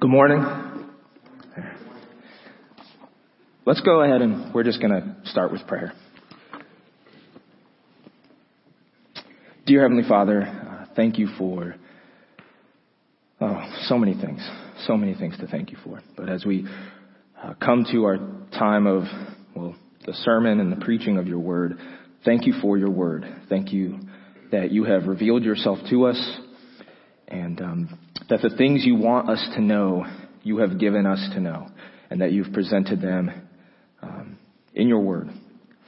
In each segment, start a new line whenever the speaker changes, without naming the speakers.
Good morning. Let's go ahead and we're just going to start with prayer. Dear Heavenly Father, uh, thank you for oh, so many things, so many things to thank you for. But as we uh, come to our time of, well, the sermon and the preaching of your word, thank you for your word. Thank you that you have revealed yourself to us and um, that the things you want us to know, you have given us to know, and that you've presented them um, in your word.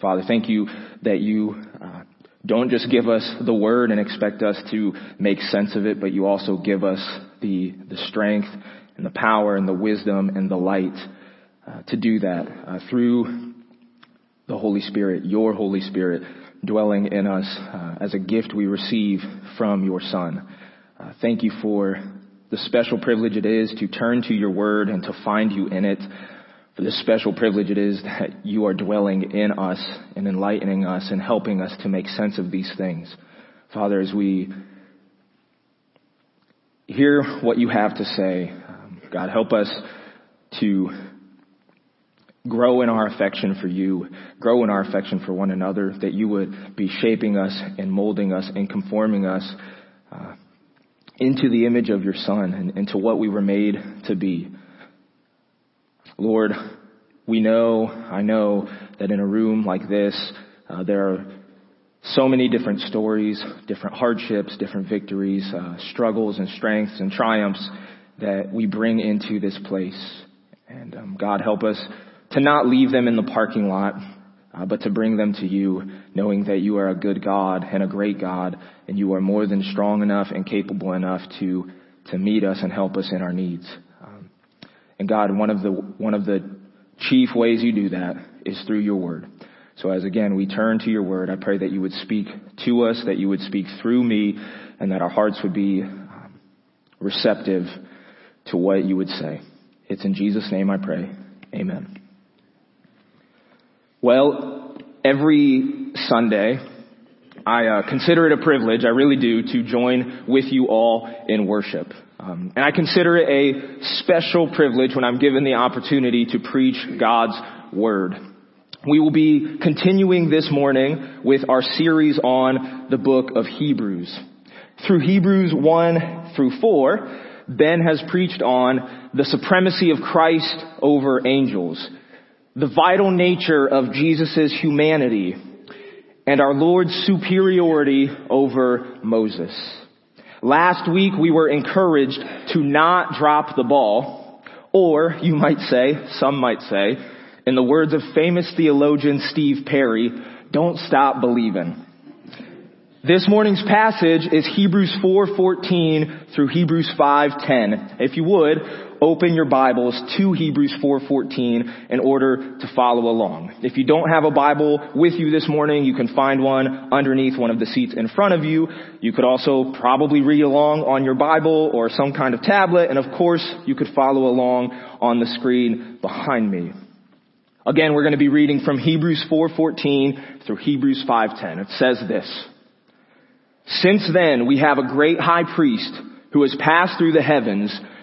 Father, thank you that you uh, don't just give us the word and expect us to make sense of it, but you also give us the, the strength and the power and the wisdom and the light uh, to do that uh, through the Holy Spirit, your Holy Spirit dwelling in us uh, as a gift we receive from your Son. Uh, thank you for the special privilege it is to turn to your word and to find you in it. For the special privilege it is that you are dwelling in us and enlightening us and helping us to make sense of these things. Father, as we hear what you have to say, um, God, help us to grow in our affection for you, grow in our affection for one another, that you would be shaping us and molding us and conforming us uh, into the image of your Son and into what we were made to be. Lord, we know, I know that in a room like this, uh, there are so many different stories, different hardships, different victories, uh, struggles and strengths and triumphs that we bring into this place. And um, God, help us to not leave them in the parking lot, uh, but to bring them to you, knowing that you are a good God and a great God, and you are more than strong enough and capable enough to to meet us and help us in our needs. Um, and God, one of the one of the chief ways you do that is through your word. So as again we turn to your word, I pray that you would speak to us, that you would speak through me, and that our hearts would be um, receptive to what you would say. It's in Jesus' name I pray. Amen. Well, every Sunday, I uh, consider it a privilege, I really do, to join with you all in worship. Um, and I consider it a special privilege when I'm given the opportunity to preach God's Word. We will be continuing this morning with our series on the book of Hebrews. Through Hebrews 1 through 4, Ben has preached on the supremacy of Christ over angels, the vital nature of Jesus' humanity and our Lord's superiority over Moses. Last week we were encouraged to not drop the ball, or you might say, some might say, in the words of famous theologian Steve Perry, don't stop believing. This morning's passage is Hebrews 4:14 through Hebrews 5:10. If you would, open your Bibles to Hebrews 4:14 in order to follow along. If you don't have a Bible with you this morning, you can find one underneath one of the seats in front of you. You could also probably read along on your Bible or some kind of tablet, and of course, you could follow along on the screen behind me. Again, we're going to be reading from Hebrews 4:14 through Hebrews 5:10. It says this: since then, we have a great high priest who has passed through the heavens,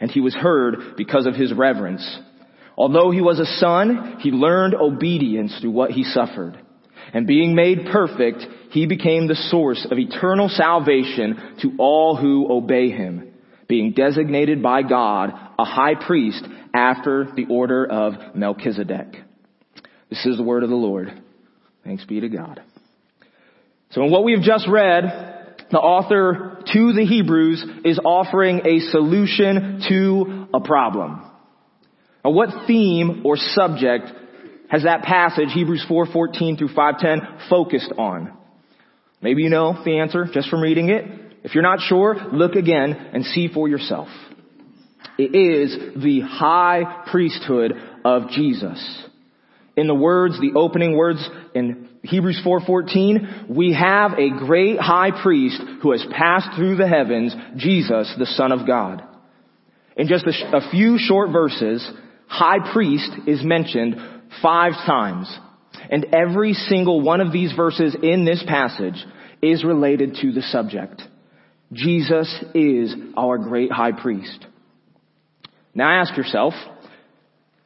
And he was heard because of his reverence. Although he was a son, he learned obedience through what he suffered. And being made perfect, he became the source of eternal salvation to all who obey him, being designated by God a high priest after the order of Melchizedek. This is the word of the Lord. Thanks be to God. So in what we have just read, the author to the Hebrews is offering a solution to a problem. Now what theme or subject has that passage, Hebrews 4:14 through 5:10, focused on? Maybe you know the answer just from reading it. If you're not sure, look again and see for yourself. It is the high priesthood of Jesus. In the words, the opening words in Hebrews 4:14, we have a great high priest who has passed through the heavens, Jesus, the Son of God. In just a, sh- a few short verses, high priest is mentioned five times. And every single one of these verses in this passage is related to the subject. Jesus is our great high priest. Now ask yourself,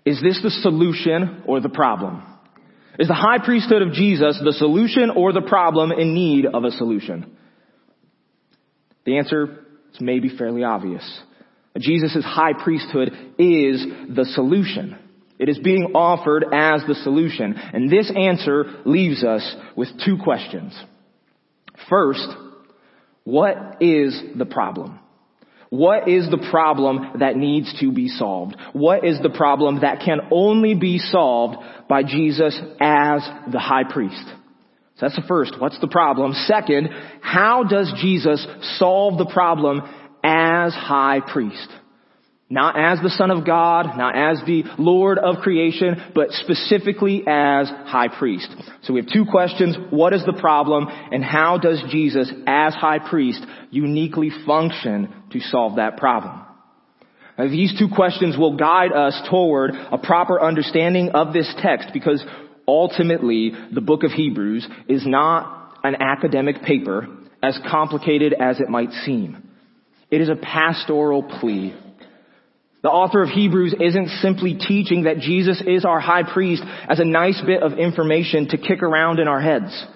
is this the solution or the problem? Is the high priesthood of Jesus the solution or the problem in need of a solution? The answer is maybe fairly obvious. Jesus' high priesthood is the solution. It is being offered as the solution. And this answer leaves us with two questions. First, what is the problem? What is the problem that needs to be solved? What is the problem that can only be solved by Jesus as the high priest? So that's the first. What's the problem? Second, how does Jesus solve the problem as high priest? Not as the Son of God, not as the Lord of creation, but specifically as high priest. So we have two questions. What is the problem and how does Jesus as high priest uniquely function to solve that problem? Now, these two questions will guide us toward a proper understanding of this text because ultimately the book of Hebrews is not an academic paper as complicated as it might seem. It is a pastoral plea the author of Hebrews isn't simply teaching that Jesus is our high priest as a nice bit of information to kick around in our heads.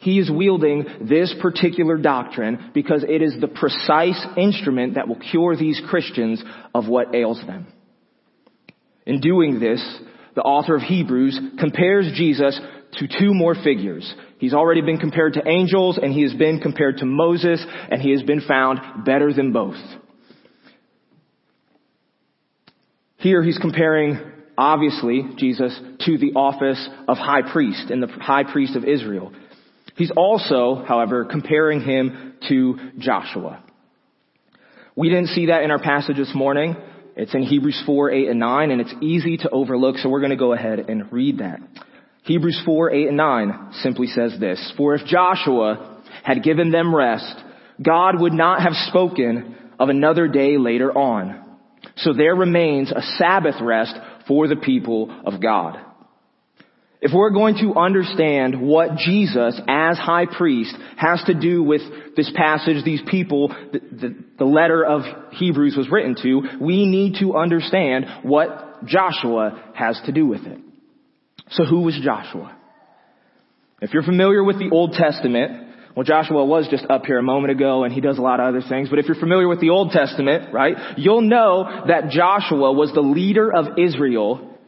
He is wielding this particular doctrine because it is the precise instrument that will cure these Christians of what ails them. In doing this, the author of Hebrews compares Jesus to two more figures. He's already been compared to angels and he has been compared to Moses and he has been found better than both. Here he's comparing, obviously, Jesus to the office of high priest and the high priest of Israel. He's also, however, comparing him to Joshua. We didn't see that in our passage this morning. It's in Hebrews 4, 8, and 9, and it's easy to overlook, so we're going to go ahead and read that. Hebrews 4, 8, and 9 simply says this, For if Joshua had given them rest, God would not have spoken of another day later on. So there remains a Sabbath rest for the people of God. If we're going to understand what Jesus as high priest has to do with this passage, these people, the, the, the, letter of Hebrews was written to, we need to understand what Joshua has to do with it. So who was Joshua? If you're familiar with the Old Testament, well, Joshua was just up here a moment ago and he does a lot of other things, but if you're familiar with the Old Testament, right, you'll know that Joshua was the leader of Israel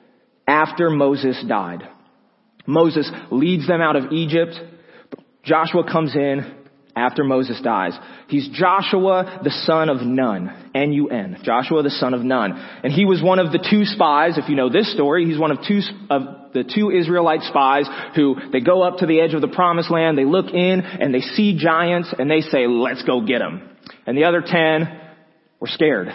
after Moses died. Moses leads them out of Egypt. Joshua comes in after Moses dies. He's Joshua, the son of Nun. N-U-N. Joshua, the son of Nun. And he was one of the two spies, if you know this story, he's one of two, of the two Israelite spies who, they go up to the edge of the promised land, they look in, and they see giants, and they say, let's go get them. And the other ten were scared.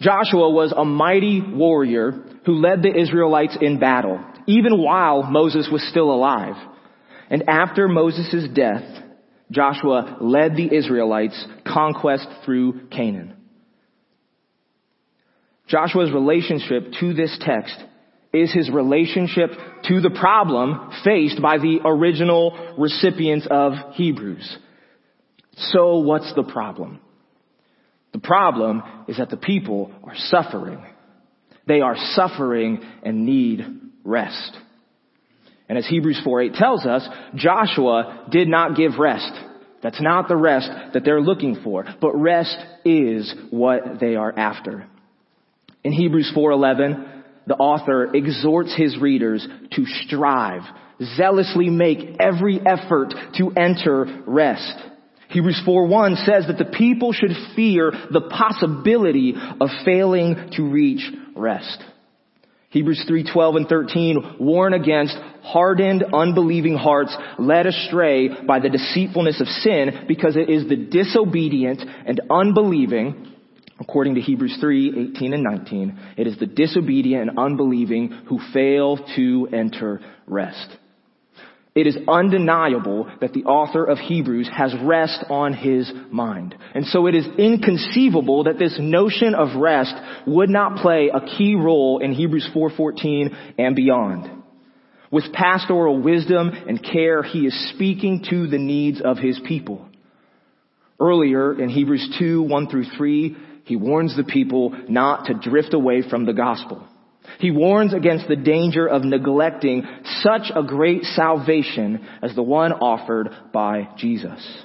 Joshua was a mighty warrior who led the Israelites in battle, even while Moses was still alive. And after Moses' death, Joshua led the Israelites conquest through Canaan. Joshua's relationship to this text is his relationship to the problem faced by the original recipients of Hebrews. So what's the problem? The problem is that the people are suffering. They are suffering and need rest. And as Hebrews 4:8 tells us, Joshua did not give rest. That's not the rest that they're looking for, but rest is what they are after. In Hebrews 4:11, the author exhorts his readers to strive, zealously make every effort to enter rest. Hebrews 4:1 says that the people should fear the possibility of failing to reach rest. Hebrews 3:12 and 13 warn against hardened, unbelieving hearts led astray by the deceitfulness of sin because it is the disobedient and unbelieving according to Hebrews 3:18 and 19, it is the disobedient and unbelieving who fail to enter rest. It is undeniable that the author of Hebrews has rest on his mind. And so it is inconceivable that this notion of rest would not play a key role in Hebrews 4.14 and beyond. With pastoral wisdom and care, he is speaking to the needs of his people. Earlier in Hebrews 2, 1 through 3, he warns the people not to drift away from the gospel. He warns against the danger of neglecting such a great salvation as the one offered by Jesus.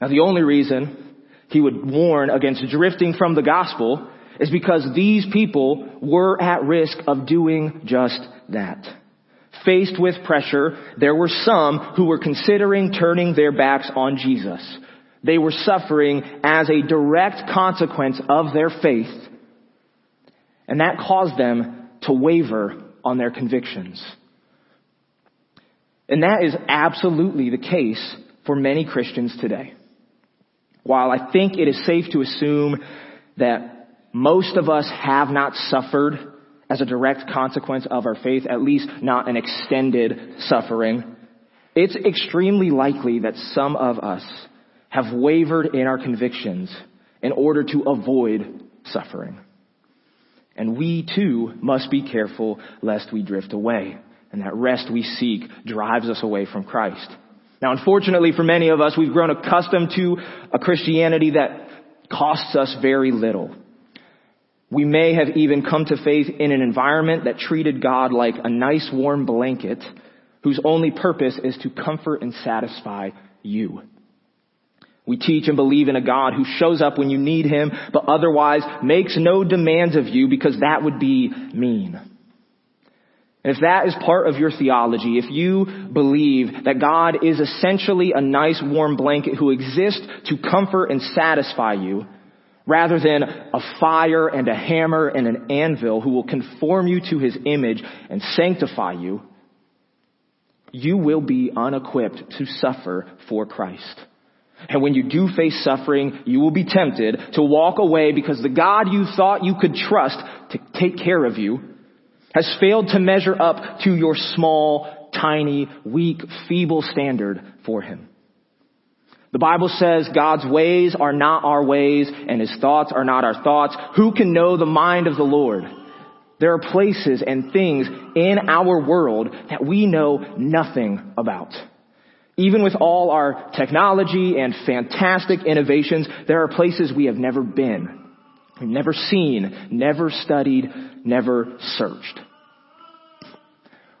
Now the only reason he would warn against drifting from the gospel is because these people were at risk of doing just that. Faced with pressure, there were some who were considering turning their backs on Jesus. They were suffering as a direct consequence of their faith and that caused them to waver on their convictions. And that is absolutely the case for many Christians today. While I think it is safe to assume that most of us have not suffered as a direct consequence of our faith, at least not an extended suffering, it's extremely likely that some of us have wavered in our convictions in order to avoid suffering. And we too must be careful lest we drift away. And that rest we seek drives us away from Christ. Now unfortunately for many of us, we've grown accustomed to a Christianity that costs us very little. We may have even come to faith in an environment that treated God like a nice warm blanket whose only purpose is to comfort and satisfy you. We teach and believe in a God who shows up when you need Him, but otherwise makes no demands of you because that would be mean. And if that is part of your theology, if you believe that God is essentially a nice warm blanket who exists to comfort and satisfy you, rather than a fire and a hammer and an anvil who will conform you to His image and sanctify you, you will be unequipped to suffer for Christ. And when you do face suffering, you will be tempted to walk away because the God you thought you could trust to take care of you has failed to measure up to your small, tiny, weak, feeble standard for him. The Bible says God's ways are not our ways and his thoughts are not our thoughts. Who can know the mind of the Lord? There are places and things in our world that we know nothing about. Even with all our technology and fantastic innovations, there are places we have never been. Never seen, never studied, never searched.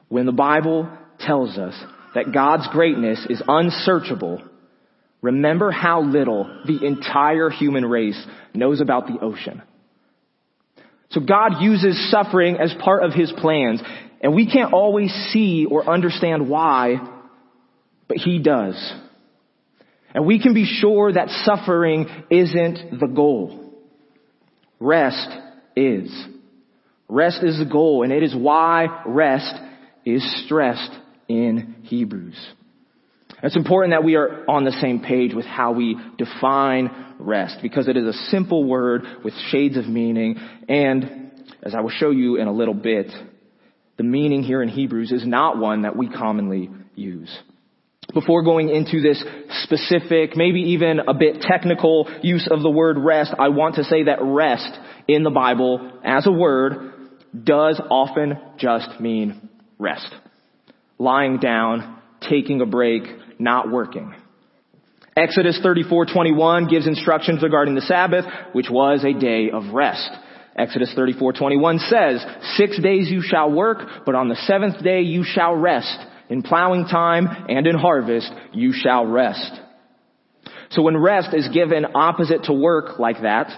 When the Bible tells us that God's greatness is unsearchable, remember how little the entire human race knows about the ocean. So God uses suffering as part of His plans, and we can't always see or understand why but He does. And we can be sure that suffering isn't the goal. Rest is. Rest is the goal, and it is why rest is stressed in Hebrews. It's important that we are on the same page with how we define rest because it is a simple word with shades of meaning and as I will show you in a little bit, the meaning here in Hebrews is not one that we commonly use. Before going into this specific, maybe even a bit technical use of the word rest, I want to say that rest in the Bible as a word does often just mean rest. Lying down, taking a break, not working. Exodus 34:21 gives instructions regarding the Sabbath, which was a day of rest. Exodus 34:21 says, 6 days you shall work, but on the seventh day you shall rest. In plowing time and in harvest you shall rest. So when rest is given opposite to work like that,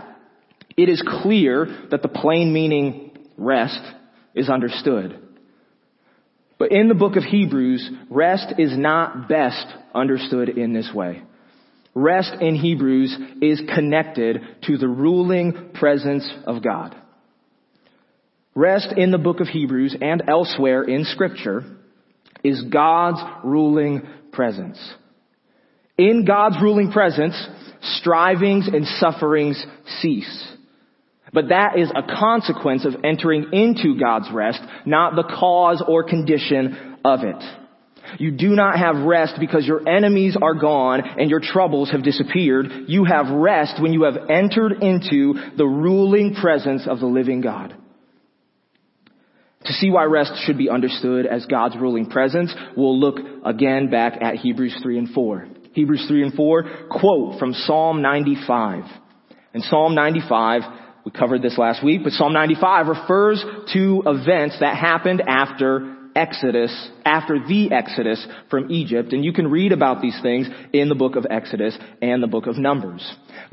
it is clear that the plain meaning rest is understood. But in the book of Hebrews, rest is not best understood in this way. Rest in Hebrews is connected to the ruling presence of God. Rest in the book of Hebrews and elsewhere in scripture is God's ruling presence. In God's ruling presence, strivings and sufferings cease. But that is a consequence of entering into God's rest, not the cause or condition of it. You do not have rest because your enemies are gone and your troubles have disappeared. You have rest when you have entered into the ruling presence of the living God. To see why rest should be understood as God's ruling presence, we'll look again back at Hebrews 3 and 4. Hebrews 3 and 4 quote from Psalm 95. In Psalm 95, we covered this last week, but Psalm 95 refers to events that happened after Exodus, after the Exodus from Egypt, and you can read about these things in the book of Exodus and the book of Numbers.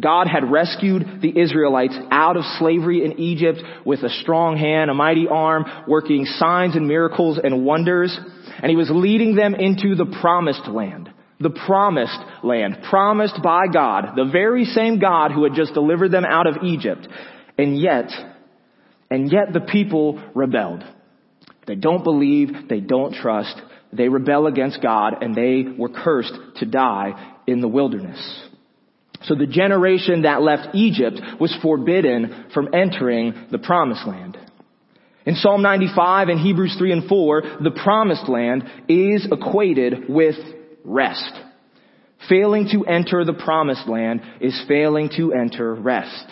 God had rescued the Israelites out of slavery in Egypt with a strong hand, a mighty arm, working signs and miracles and wonders, and he was leading them into the promised land. The promised land, promised by God, the very same God who had just delivered them out of Egypt. And yet, and yet the people rebelled. They don't believe, they don't trust, they rebel against God, and they were cursed to die in the wilderness. So the generation that left Egypt was forbidden from entering the promised land. In Psalm 95 and Hebrews 3 and 4, the promised land is equated with rest. Failing to enter the promised land is failing to enter rest.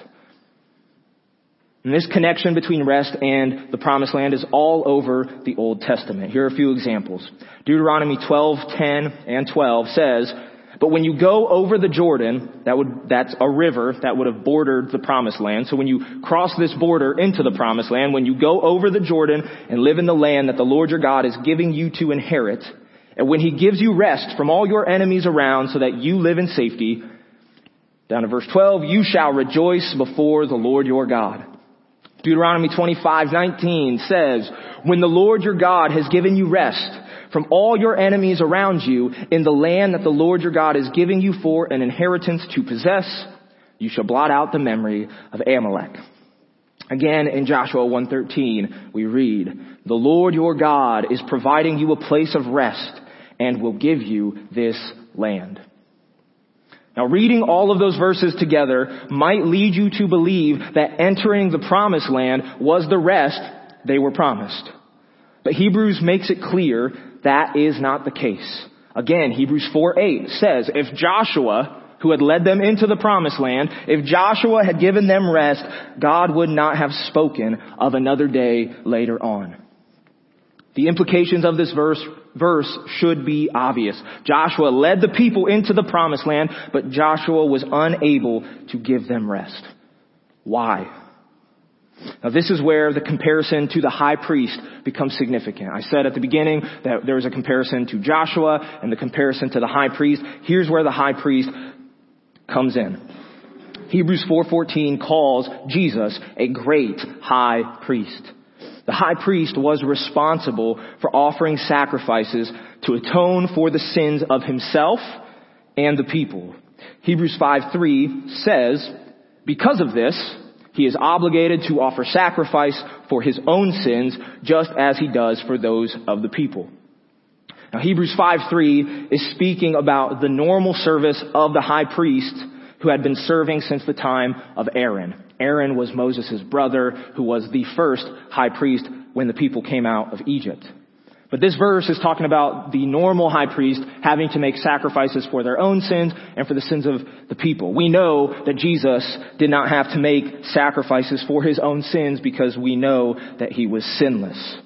And this connection between rest and the promised land is all over the Old Testament. Here are a few examples. Deuteronomy 12, 10, and 12 says, but when you go over the Jordan, that would, that's a river that would have bordered the promised land. So when you cross this border into the promised land, when you go over the Jordan and live in the land that the Lord your God is giving you to inherit, and when he gives you rest from all your enemies around so that you live in safety, down to verse 12, you shall rejoice before the Lord your God. Deuteronomy 25:19 says, "When the Lord your God has given you rest from all your enemies around you in the land that the Lord your God is giving you for an inheritance to possess, you shall blot out the memory of Amalek." Again in Joshua 1:13, we read, "The Lord your God is providing you a place of rest and will give you this land." Now reading all of those verses together might lead you to believe that entering the promised land was the rest they were promised. But Hebrews makes it clear that is not the case. Again, Hebrews 4 8 says, if Joshua, who had led them into the promised land, if Joshua had given them rest, God would not have spoken of another day later on. The implications of this verse, verse should be obvious. Joshua led the people into the promised land, but Joshua was unable to give them rest. Why? Now this is where the comparison to the high priest becomes significant. I said at the beginning that there was a comparison to Joshua and the comparison to the high priest. Here's where the high priest comes in. Hebrews 4:14 calls Jesus a great high priest. The high priest was responsible for offering sacrifices to atone for the sins of himself and the people. Hebrews 5:3 says, because of this, he is obligated to offer sacrifice for his own sins just as he does for those of the people. Now Hebrews 5:3 is speaking about the normal service of the high priest who had been serving since the time of Aaron. Aaron was Moses' brother who was the first high priest when the people came out of Egypt. But this verse is talking about the normal high priest having to make sacrifices for their own sins and for the sins of the people. We know that Jesus did not have to make sacrifices for his own sins because we know that he was sinless.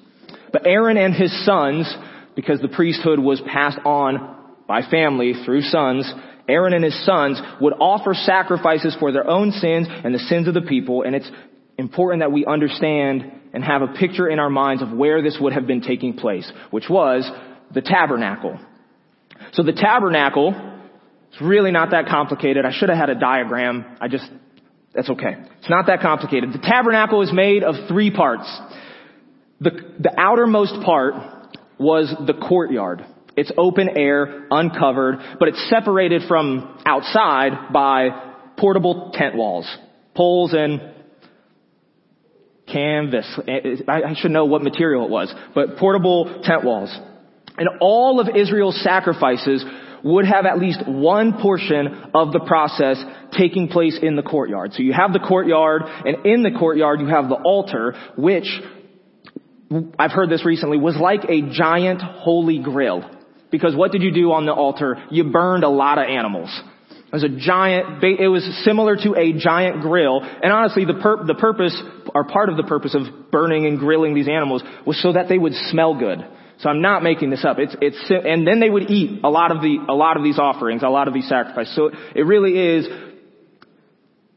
But Aaron and his sons, because the priesthood was passed on by family through sons, Aaron and his sons would offer sacrifices for their own sins and the sins of the people, and it's important that we understand and have a picture in our minds of where this would have been taking place, which was the tabernacle. So the tabernacle, it's really not that complicated. I should have had a diagram. I just, that's okay. It's not that complicated. The tabernacle is made of three parts. The, the outermost part was the courtyard. It's open air, uncovered, but it's separated from outside by portable tent walls, poles and canvas. I should know what material it was, but portable tent walls. And all of Israel's sacrifices would have at least one portion of the process taking place in the courtyard. So you have the courtyard, and in the courtyard you have the altar, which, I've heard this recently, was like a giant holy grill. Because what did you do on the altar? You burned a lot of animals. It was a giant, it was similar to a giant grill. And honestly, the, pur- the purpose, or part of the purpose of burning and grilling these animals was so that they would smell good. So I'm not making this up. It's, it's, and then they would eat a lot of the, a lot of these offerings, a lot of these sacrifices. So it really is,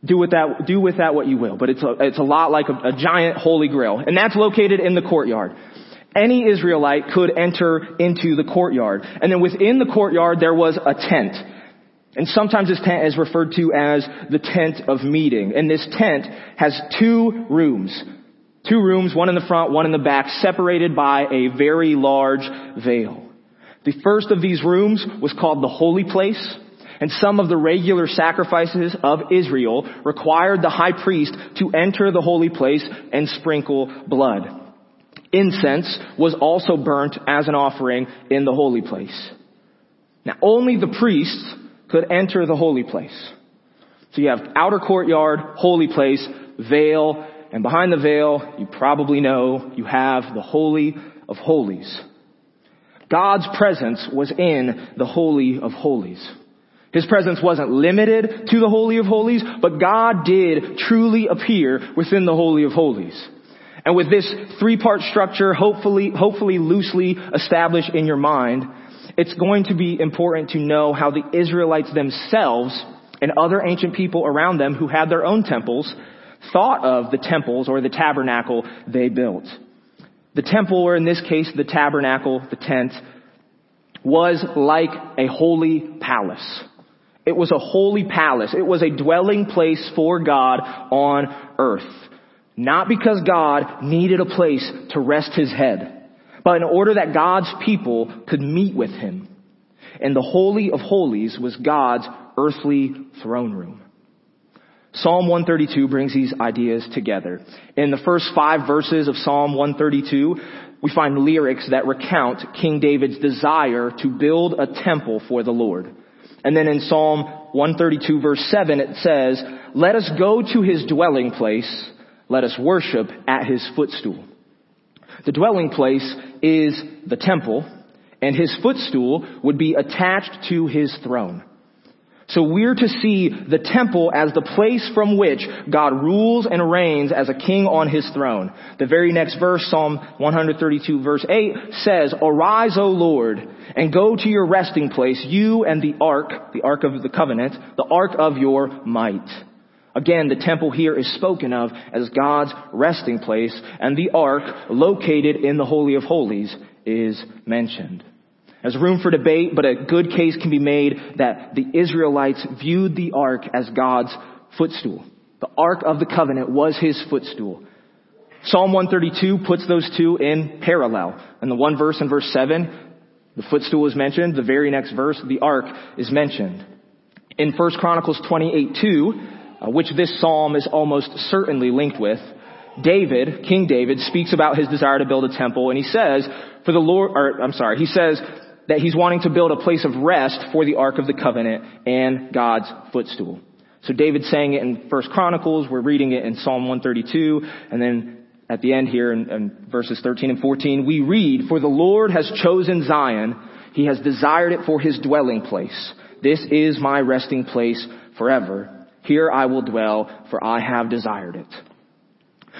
do with that, do with that what you will. But it's a, it's a lot like a, a giant holy grill. And that's located in the courtyard. Any Israelite could enter into the courtyard. And then within the courtyard there was a tent. And sometimes this tent is referred to as the tent of meeting. And this tent has two rooms. Two rooms, one in the front, one in the back, separated by a very large veil. The first of these rooms was called the holy place. And some of the regular sacrifices of Israel required the high priest to enter the holy place and sprinkle blood. Incense was also burnt as an offering in the holy place. Now only the priests could enter the holy place. So you have outer courtyard, holy place, veil, and behind the veil, you probably know, you have the Holy of Holies. God's presence was in the Holy of Holies. His presence wasn't limited to the Holy of Holies, but God did truly appear within the Holy of Holies. And with this three-part structure hopefully, hopefully loosely established in your mind, it's going to be important to know how the Israelites themselves and other ancient people around them who had their own temples thought of the temples or the tabernacle they built. The temple, or in this case the tabernacle, the tent, was like a holy palace. It was a holy palace. It was a dwelling place for God on earth. Not because God needed a place to rest his head but in order that God's people could meet with him. And the Holy of Holies was God's earthly throne room. Psalm 132 brings these ideas together. In the first five verses of Psalm 132, we find lyrics that recount King David's desire to build a temple for the Lord. And then in Psalm 132 verse 7 it says, Let us go to his dwelling place, let us worship at his footstool. The dwelling place is the temple, and his footstool would be attached to his throne. So we're to see the temple as the place from which God rules and reigns as a king on his throne. The very next verse, Psalm 132 verse 8 says, Arise, O Lord, and go to your resting place, you and the ark, the ark of the covenant, the ark of your might. Again, the temple here is spoken of as God's resting place, and the ark located in the Holy of Holies is mentioned. There's room for debate, but a good case can be made that the Israelites viewed the ark as God's footstool. The ark of the covenant was his footstool. Psalm 132 puts those two in parallel. In the one verse in verse 7, the footstool is mentioned. The very next verse, the ark is mentioned. In 1 Chronicles 28 2, uh, which this psalm is almost certainly linked with, David, King David, speaks about his desire to build a temple, and he says, for the Lord, or I'm sorry, he says that he's wanting to build a place of rest for the Ark of the Covenant and God's footstool. So David's saying it in First Chronicles, we're reading it in Psalm 132, and then at the end here in, in, verses 13 and 14, we read, For the Lord has chosen Zion. He has desired it for his dwelling place. This is my resting place forever. Here I will dwell, for I have desired it.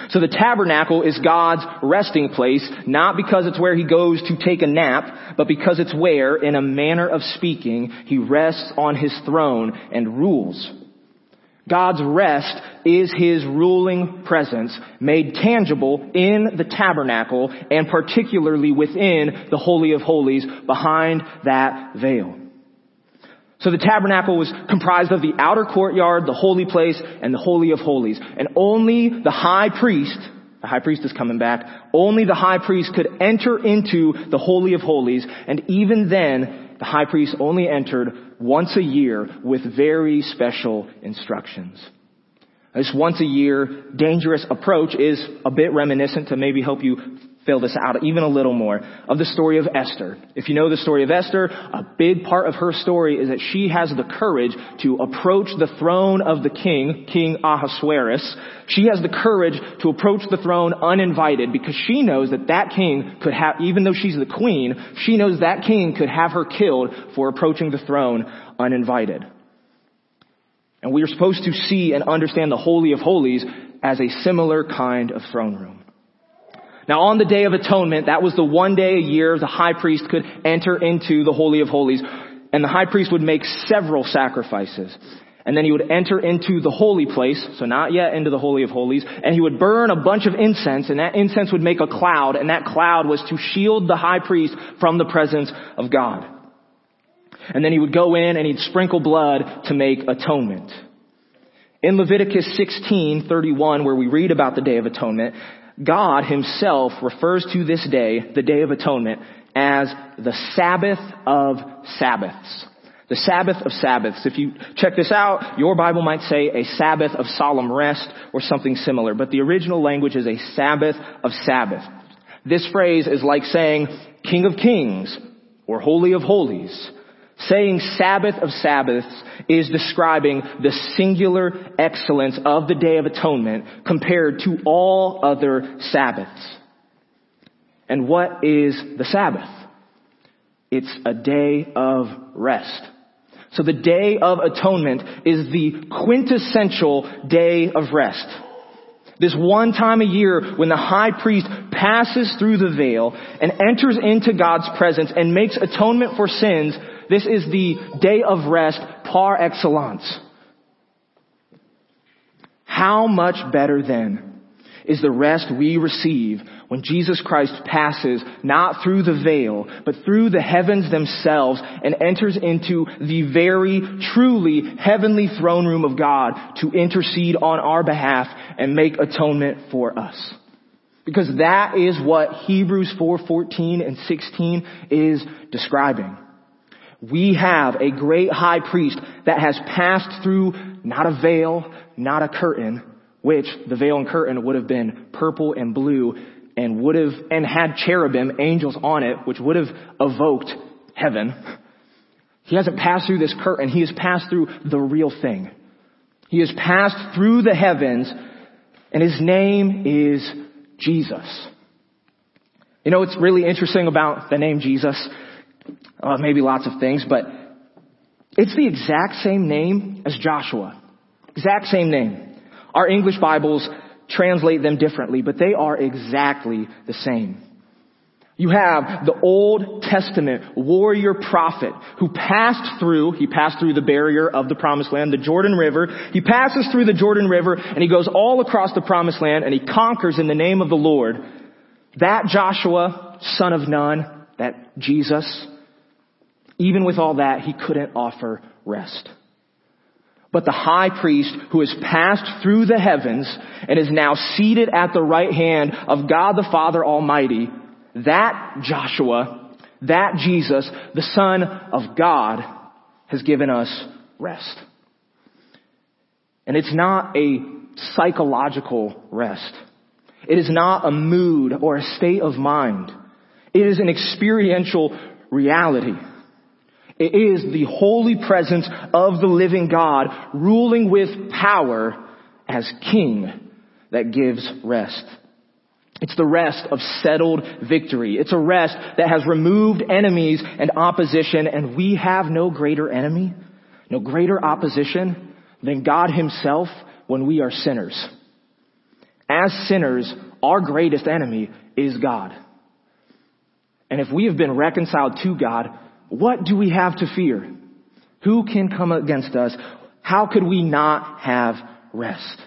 So the tabernacle is God's resting place, not because it's where he goes to take a nap, but because it's where, in a manner of speaking, he rests on his throne and rules. God's rest is his ruling presence made tangible in the tabernacle and particularly within the Holy of Holies behind that veil. So the tabernacle was comprised of the outer courtyard, the holy place, and the holy of holies. And only the high priest, the high priest is coming back, only the high priest could enter into the holy of holies. And even then, the high priest only entered once a year with very special instructions. This once a year dangerous approach is a bit reminiscent to maybe help you fill this out even a little more of the story of Esther. If you know the story of Esther, a big part of her story is that she has the courage to approach the throne of the king, King Ahasuerus. She has the courage to approach the throne uninvited because she knows that that king could have, even though she's the queen, she knows that king could have her killed for approaching the throne uninvited. And we are supposed to see and understand the Holy of Holies as a similar kind of throne room. Now on the Day of Atonement, that was the one day a year the high priest could enter into the Holy of Holies. And the high priest would make several sacrifices. And then he would enter into the holy place, so not yet into the Holy of Holies, and he would burn a bunch of incense, and that incense would make a cloud, and that cloud was to shield the high priest from the presence of God. And then he would go in and he'd sprinkle blood to make atonement. In Leviticus 16:31 where we read about the day of atonement, God himself refers to this day, the day of atonement, as the Sabbath of Sabbaths. The Sabbath of Sabbaths. If you check this out, your Bible might say a Sabbath of solemn rest or something similar, but the original language is a Sabbath of Sabbath. This phrase is like saying King of Kings or Holy of Holies. Saying Sabbath of Sabbaths is describing the singular excellence of the Day of Atonement compared to all other Sabbaths. And what is the Sabbath? It's a day of rest. So the Day of Atonement is the quintessential day of rest. This one time a year when the high priest passes through the veil and enters into God's presence and makes atonement for sins this is the day of rest par excellence. How much better then is the rest we receive when Jesus Christ passes not through the veil, but through the heavens themselves and enters into the very truly heavenly throne room of God to intercede on our behalf and make atonement for us. Because that is what Hebrews 4:14 and 16 is describing. We have a great high priest that has passed through not a veil, not a curtain, which the veil and curtain would have been purple and blue and would have, and had cherubim, angels on it, which would have evoked heaven. He hasn't passed through this curtain. He has passed through the real thing. He has passed through the heavens and his name is Jesus. You know it's really interesting about the name Jesus? Uh, maybe lots of things, but it's the exact same name as Joshua. Exact same name. Our English Bibles translate them differently, but they are exactly the same. You have the Old Testament warrior prophet who passed through, he passed through the barrier of the promised land, the Jordan River. He passes through the Jordan River and he goes all across the promised land and he conquers in the name of the Lord. That Joshua, son of Nun, that Jesus, even with all that, he couldn't offer rest. But the high priest who has passed through the heavens and is now seated at the right hand of God the Father Almighty, that Joshua, that Jesus, the Son of God, has given us rest. And it's not a psychological rest. It is not a mood or a state of mind. It is an experiential reality. It is the holy presence of the living God ruling with power as king that gives rest. It's the rest of settled victory. It's a rest that has removed enemies and opposition, and we have no greater enemy, no greater opposition than God himself when we are sinners. As sinners, our greatest enemy is God. And if we have been reconciled to God, what do we have to fear? Who can come against us? How could we not have rest?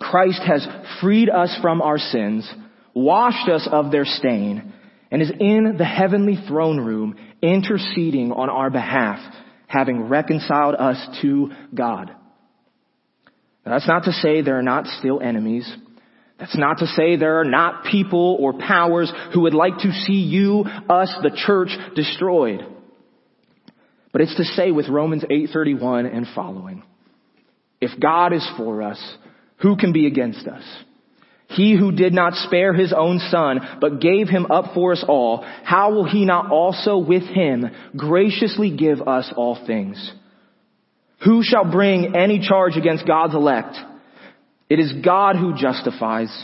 Christ has freed us from our sins, washed us of their stain, and is in the heavenly throne room interceding on our behalf, having reconciled us to God. Now, that's not to say there are not still enemies. That's not to say there are not people or powers who would like to see you, us, the church destroyed. But it's to say with Romans 8:31 and following, if God is for us, who can be against us? He who did not spare his own son, but gave him up for us all, how will he not also with him graciously give us all things? Who shall bring any charge against God's elect? It is God who justifies.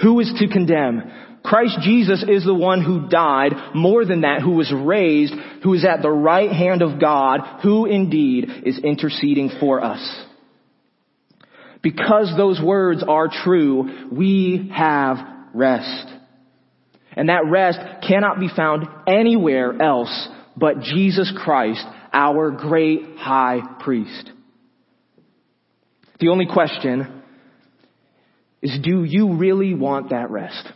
Who is to condemn? Christ Jesus is the one who died, more than that, who was raised, who is at the right hand of God, who indeed is interceding for us. Because those words are true, we have rest. And that rest cannot be found anywhere else but Jesus Christ, our great high priest. The only question is do you really want that rest?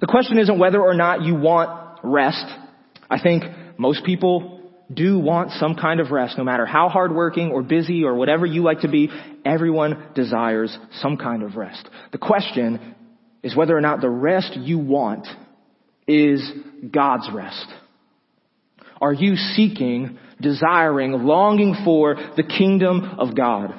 The question isn't whether or not you want rest. I think most people do want some kind of rest, no matter how hardworking or busy or whatever you like to be. Everyone desires some kind of rest. The question is whether or not the rest you want is God's rest. Are you seeking, desiring, longing for the kingdom of God?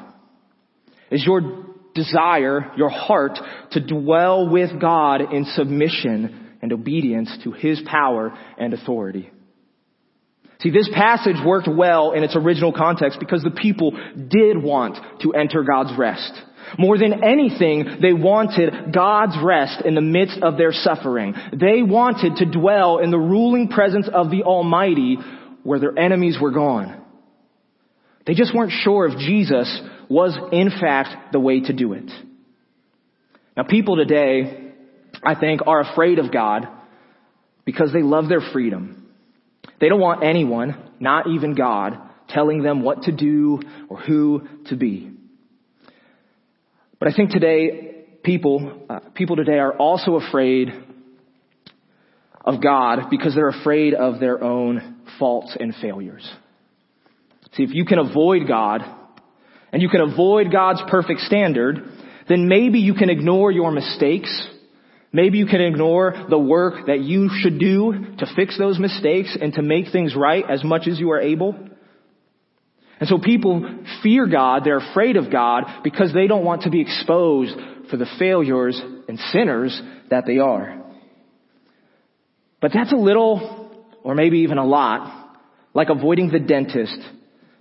Is your desire, your heart, to dwell with God in submission and obedience to His power and authority. See, this passage worked well in its original context because the people did want to enter God's rest. More than anything, they wanted God's rest in the midst of their suffering. They wanted to dwell in the ruling presence of the Almighty where their enemies were gone. They just weren't sure if Jesus was in fact the way to do it. Now people today, I think, are afraid of God because they love their freedom. They don't want anyone, not even God, telling them what to do or who to be. But I think today, people, uh, people today are also afraid of God because they're afraid of their own faults and failures. See, if you can avoid God, and you can avoid God's perfect standard, then maybe you can ignore your mistakes. Maybe you can ignore the work that you should do to fix those mistakes and to make things right as much as you are able. And so people fear God, they're afraid of God because they don't want to be exposed for the failures and sinners that they are. But that's a little, or maybe even a lot, like avoiding the dentist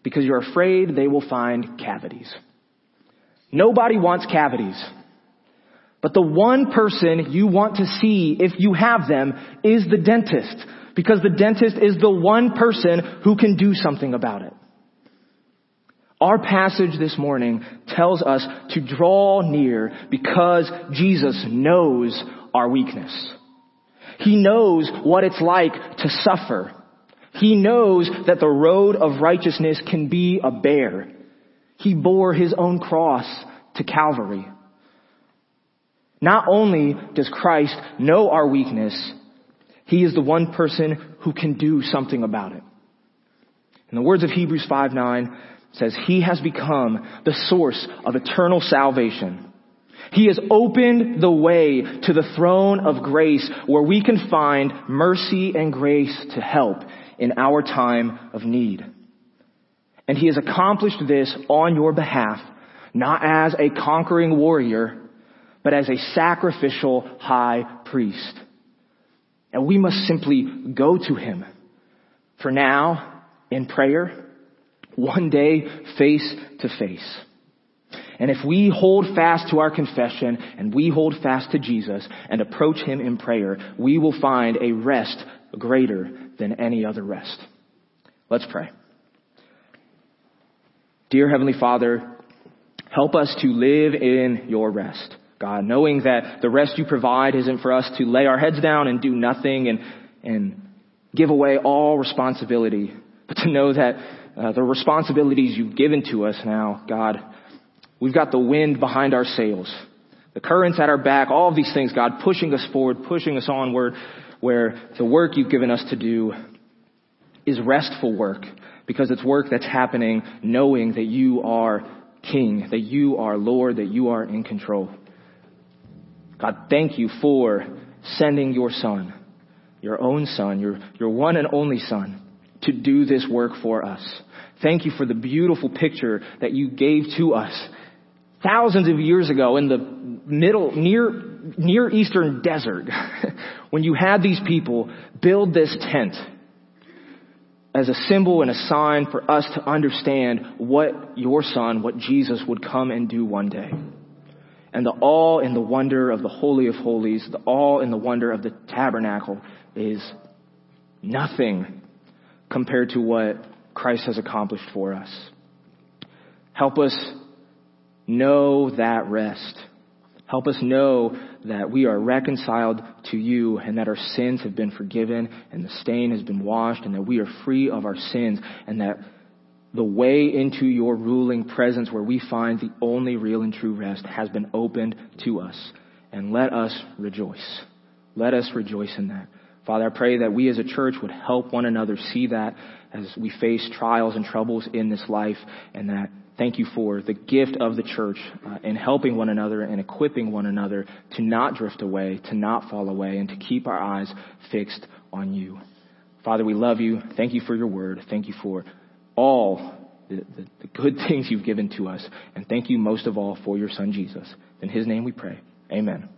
because you're afraid they will find cavities. Nobody wants cavities. But the one person you want to see if you have them is the dentist because the dentist is the one person who can do something about it. Our passage this morning tells us to draw near because Jesus knows our weakness. He knows what it's like to suffer he knows that the road of righteousness can be a bear. He bore his own cross to Calvary. Not only does Christ know our weakness, he is the one person who can do something about it. In the words of Hebrews 5 9 says, He has become the source of eternal salvation. He has opened the way to the throne of grace where we can find mercy and grace to help in our time of need. And he has accomplished this on your behalf, not as a conquering warrior, but as a sacrificial high priest. And we must simply go to him. For now, in prayer, one day face to face. And if we hold fast to our confession and we hold fast to Jesus and approach Him in prayer, we will find a rest greater than any other rest. Let's pray. Dear Heavenly Father, help us to live in your rest. God, knowing that the rest you provide isn't for us to lay our heads down and do nothing and, and give away all responsibility, but to know that uh, the responsibilities you've given to us now, God, we've got the wind behind our sails, the currents at our back, all of these things, God, pushing us forward, pushing us onward, where the work you've given us to do is restful work because it's work that's happening knowing that you are King, that you are Lord, that you are in control. God, thank you for sending your son, your own son, your, your one and only son, to do this work for us. Thank you for the beautiful picture that you gave to us thousands of years ago in the middle, near, near eastern desert, when you had these people build this tent as a symbol and a sign for us to understand what your son, what Jesus would come and do one day and the awe and the wonder of the Holy of Holies, the awe and the wonder of the tabernacle is nothing compared to what Christ has accomplished for us. Help us know that rest. Help us know that we are reconciled to you and that our sins have been forgiven and the stain has been washed and that we are free of our sins and that the way into your ruling presence where we find the only real and true rest has been opened to us. And let us rejoice. Let us rejoice in that. Father, I pray that we as a church would help one another see that as we face trials and troubles in this life and that thank you for the gift of the church uh, in helping one another and equipping one another to not drift away, to not fall away, and to keep our eyes fixed on you. Father, we love you. Thank you for your word. Thank you for all the, the, the good things you've given to us. And thank you most of all for your son Jesus. In his name we pray. Amen.